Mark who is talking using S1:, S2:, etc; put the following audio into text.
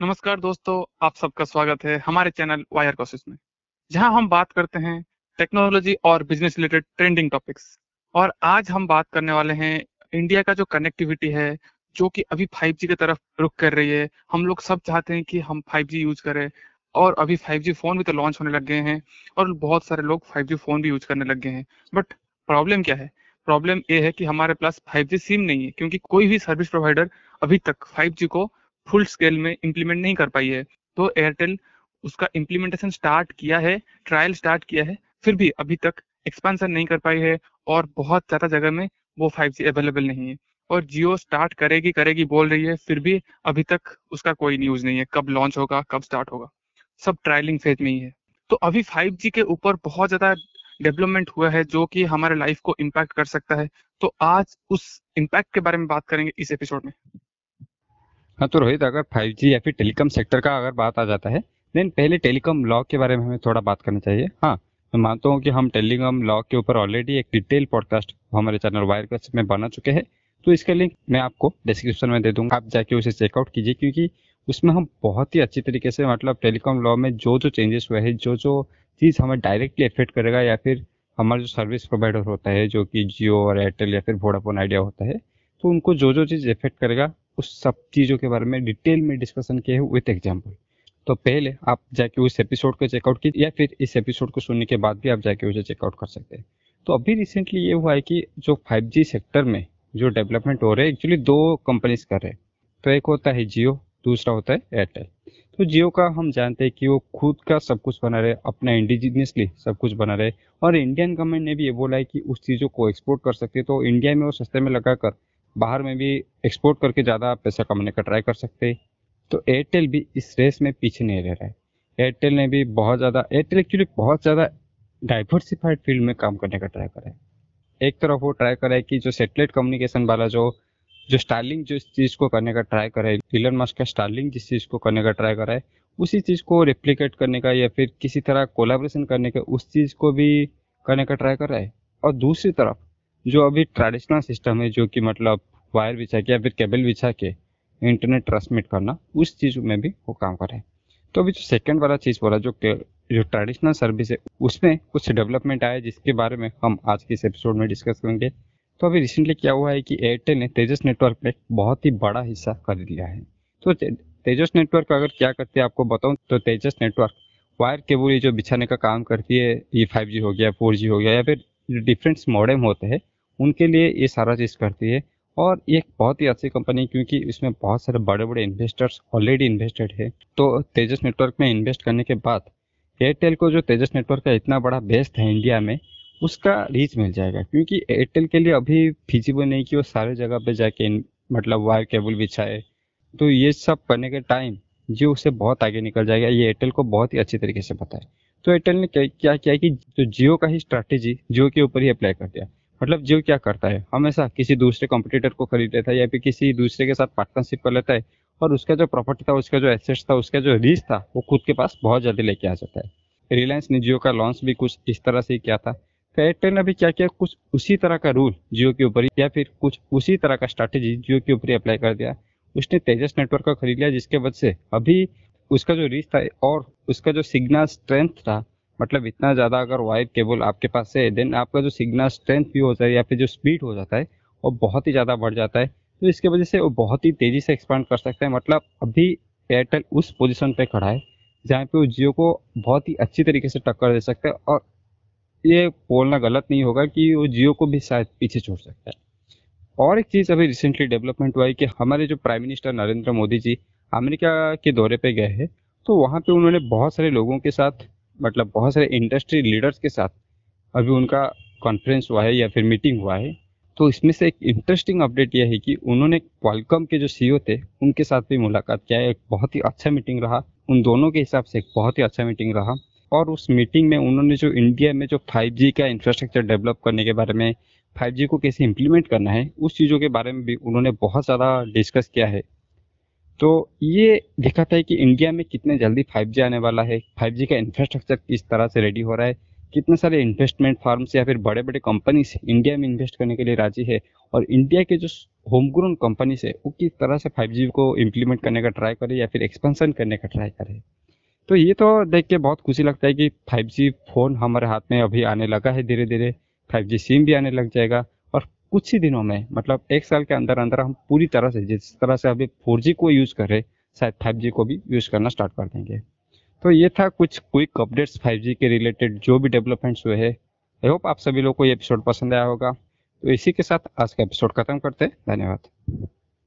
S1: नमस्कार दोस्तों, आप सबका स्वागत है हमारे चैनल वायर कोशिश में, जहाँ हम बात करते हैं टेक्नोलॉजी और बिज़नेस रिलेटेड ट्रेंडिंग टॉपिक्स। और आज हम बात करने वाले हैं इंडिया का जो कनेक्टिविटी है, जो कि अभी 5G की तरफ़ रुक कर रही है। हम लोग सब चाहते हैं कि हम 5G यूज़ करें, और अभी 5G फ़ोन भी तो लॉन्च होने लग गए हैं, और बहुत सारे लोग 5G फ़ोन भी यूज़ करने लग गए हैं। बट प्रॉब्लम क्या है? प्रॉब्लम ये है कि हमारे पास 5G सिम नहीं है, क्योंकि कोई भी सर्विस प्रोवाइडर अभी तक 5G को फुल स्केल में इम्प्लीमेंट नहीं कर पाई है। तो एयरटेल उसका इम्प्लीमेंटेशन स्टार्ट किया है ट्रायल स्टार्ट किया है, फिर भी अभी तक एक्सपेंशन नहीं कर पाई है और बहुत ज़्यादा जगह में वो 5G अवेलेबल नहीं है। और जियो स्टार्ट करेगी करेगी, बोल रही है, फिर भी अभी तक उसका कोई न्यूज़ नहीं है, कब लॉन्च होगा, कब स्टार्ट होगा। सब ट्रायलिंग फ़ेज़ में ही है। तो अभी 5G के ऊपर बहुत ज़्यादा डेवलपमेंट हुआ है, जो कि हमारे लाइफ को इम्पैक्ट कर सकता है। तो आज उस इम्पैक्ट के बारे में बात करेंगे इस एपिसोड में।
S2: हाँ तो रोहित, अगर 5G या फिर टेलीकॉम सेक्टर का अगर बात आ जाता है देन पहले टेलीकॉम लॉ के बारे में हमें थोड़ा बात करना चाहिए। हाँ मैं मानता हूँ कि हम टेलीकॉम लॉ के ऊपर ऑलरेडी एक डिटेल पॉडकास्ट हमारे चैनल वायर में बना चुके हैं। तो इसका लिंक मैं आपको डिस्क्रिप्शन में दे दूँगा। आप जाके उसे चेकआउट कीजिए, क्योंकि उसमें हम बहुत ही अच्छी तरीके से मतलब टेलीकॉम लॉ में जो जो चेंजेस हुए हैं, जो जो चीज़ हमें डायरेक्टली इफ़ेक्ट करेगा या फिर हमारा जो सर्विस प्रोवाइडर होता है, जो कि जियो और एयरटेल या फिर वोडाफोन आइडिया होता है तो उनको जो जो चीज़ इफ़ेक्ट करेगा उस सब चीज़ों के बारे में डिटेल में डिस्कशन किए हैं विथ एग्ज़ाम्पल तो पहले आप जाके उस एपिसोड को चेकआउट कीजिए, या फिर इस एपिसोड को सुनने के बाद भी आप जाके उसे चेकआउट कर सकते हैं। तो अभी रिसेंटली ये हुआ है कि जो 5G सेक्टर में जो डेवलपमेंट हो रहे हैं एक्चुअली दो कंपनीज़ कर रहे हैं। तो एक होता है जियो दूसरा होता है एयरटेल तो जियो का हम जानते हैं कि वो खुद का सब कुछ बना रहे, अपना इंडिजिनियसली सब कुछ बना रहे। और इंडियन गवर्नमेंट ने भी ये बोला है कि उस चीज़ों को एक्सपोर्ट कर सकते तो इंडिया में वो सस्ते में लगाकर बाहर में भी एक्सपोर्ट करके ज़्यादा पैसा कमाने का ट्राई कर सकते तो एयरटेल भी इस रेस में पीछे नहीं रह रहा है। एयरटेल ने भी बहुत ज़्यादा एयरटेल एक्चुअली बहुत ज़्यादा डाइवर्सिफाइड फ़ील्ड में काम करने का ट्राई करा है। एक तरफ़ वो ट्राई करा है कि जो सेटेलाइट कम्युनिकेशन वाला जो जो स्टार्लिंग जो चीज़ को करने का ट्राई करे इलन मस्क का स्टार्लिंग जिस चीज़ को करने का ट्राई करा है, उसी चीज़ को रेप्लिकेट करने का या फिर किसी तरह कोलाब्रेशन करने का उस चीज़ को भी करने का ट्राई कर रहा है। और दूसरी तरफ़, जो अभी ट्रेडिशनल सिस्टम है, जो कि मतलब वायर बिछा के या फिर केबल बिछा के इंटरनेट ट्रांसमिट करना, उस चीज़ में भी वो काम कर तो अभी जो सेकंड वाला चीज़ बोला, जो जो ट्रेडिशनल सर्विस है, उसमें कुछ डेवलपमेंट आया जिसके बारे में हम आज के इस एपिसोड में डिस्कस करेंगे। तो अभी रिसेंटली क्या हुआ है कि एयरटेल ने तेजस नेटवर्क में बहुत ही बड़ा हिस्सा खरीद लिया है। तो तेजस नेटवर्क अगर क्या करती है आपको बताऊँ तो तेजस नेटवर्क वायर केबल जो बिछाने का काम करती है, ये फाइव हो गया फोर हो गया, या फिर जो डिफरेंट मॉडर्म होते हैं, उनके लिए ये सारा चीज़ करती है। और एक बहुत ही अच्छी कंपनी क्योंकि इसमें बहुत सारे बड़े बड़े इन्वेस्टर्स ऑलरेडी इन्वेस्टेड है। तो तेजस नेटवर्क में इन्वेस्ट करने के बाद एयरटेल को जो तेजस नेटवर्क का इतना बड़ा बेस्ट है इंडिया में, उसका रीच मिल जाएगा। क्योंकि एयरटेल के लिए अभी फिजिबल नहीं कि वो सारे जगह पे जाके मतलब वायर केबल बिछाए। तो ये सब करने के टाइम जियो उससे बहुत आगे निकल जाएगा। ये एयरटेल को बहुत ही अच्छी तरीके से पता है। तो एयरटेल ने क्या, किया कि जो जियो का ही स्ट्रैटेजी जियो के ऊपर ही अप्लाई कर दिया। मतलब जियो क्या करता है? हमेशा किसी दूसरे कॉम्पिटिटर को खरीद लेता है या फिर किसी दूसरे के साथ पार्टनरशिप कर लेता है और उसका जो प्रॉपर्टी था, उसका जो एसेट्स था, उसका जो रीच था, वो खुद के पास बहुत जल्दी लेके आ जाता है। रिलायंस ने जियो का लॉन्च भी कुछ इस तरह से किया था। तो एयरटेल ने भी क्या किया? कुछ उसी तरह का रूल जियो के ऊपर या फिर कुछ उसी तरह का स्ट्रैटेजी जियो के ऊपर अप्लाई कर दिया। उसने तेजस नेटवर्क का खरीद लिया, जिसके वजह से अभी उसका जो रीच था और उसका जो सिग्नल स्ट्रेंथ था मतलब इतना ज़्यादा अगर वायर केबल आपके पास है देन आपका जो सिग्नल स्ट्रेंथ भी हो जाए या फिर जो स्पीड हो जाता है, वो बहुत ही ज़्यादा बढ़ जाता है। तो इसके वजह से वो बहुत ही तेज़ी से एक्सपांड कर सकता है। मतलब अभी एयरटेल उस पोजिशन पर खड़ा है, जहाँ पे वो जियो को बहुत ही अच्छी तरीके से टक्कर दे सकता है और ये बोलना गलत नहीं होगा कि वो जियो को भी शायद पीछे छोड़ सकता है। और एक चीज़ अभी रिसेंटली डेवलपमेंट हुआ है कि हमारे जो prime minister Narendra Modi ji America के दौरे पे गए हैं तो वहाँ पे उन्होंने बहुत सारे लोगों के साथ मतलब बहुत सारे इंडस्ट्री लीडर्स के साथ अभी उनका कॉन्फ्रेंस हुआ है या फिर मीटिंग हुआ है तो इसमें से एक इंटरेस्टिंग अपडेट यह है कि उन्होंने क्वालकॉम के जो सीईओ थे, उनके साथ भी मुलाकात किया। एक बहुत ही अच्छा मीटिंग रहा। उन दोनों के हिसाब से एक बहुत ही अच्छा मीटिंग रहा। और उस मीटिंग में उन्होंने जो इंडिया में जो 5G का इंफ्रास्ट्रक्चर डेवलप करने के बारे में 5G को कैसे इम्प्लीमेंट करना है, उस चीज़ों के बारे में भी उन्होंने बहुत ज़्यादा डिस्कस किया है। तो ये दिखाता है कि इंडिया में कितने जल्दी 5G आने वाला है 5G का इंफ्रास्ट्रक्चर किस तरह से रेडी हो रहा है, कितने सारे इन्वेस्टमेंट फार्म्स या फिर बड़े बड़े कंपनीज़ इंडिया में इन्वेस्ट करने के लिए राज़ी है, और इंडिया के जो होम ग्रोन कंपनीज़ है, वो किस तरह से फाइव को इम्प्लीमेंट करने का ट्राई करे या फिर एक्सपेंशन करने का ट्राई करे। तो ये तो देख के बहुत खुशी लगता है कि फाइव फ़ोन हमारे हाथ में अभी आने लगा है धीरे धीरे फाइव सिम भी आने लग जाएगा कुछ ही दिनों में मतलब एक साल के अंदर अंदर हम पूरी तरह से, जिस तरह से अभी फोर को यूज़ कर रहे शायद फाइव को भी यूज़ करना स्टार्ट कर देंगे। तो ये था कुछ क्विक अपडेट्स 5G के रिलेटेड जो भी डेवलपमेंट्स हुए हैं। आई होप आप सभी लोग को ये एपिसोड पसंद आया होगा। तो इसी के साथ आज का एपिसोड खत्म करते हैं। धन्यवाद।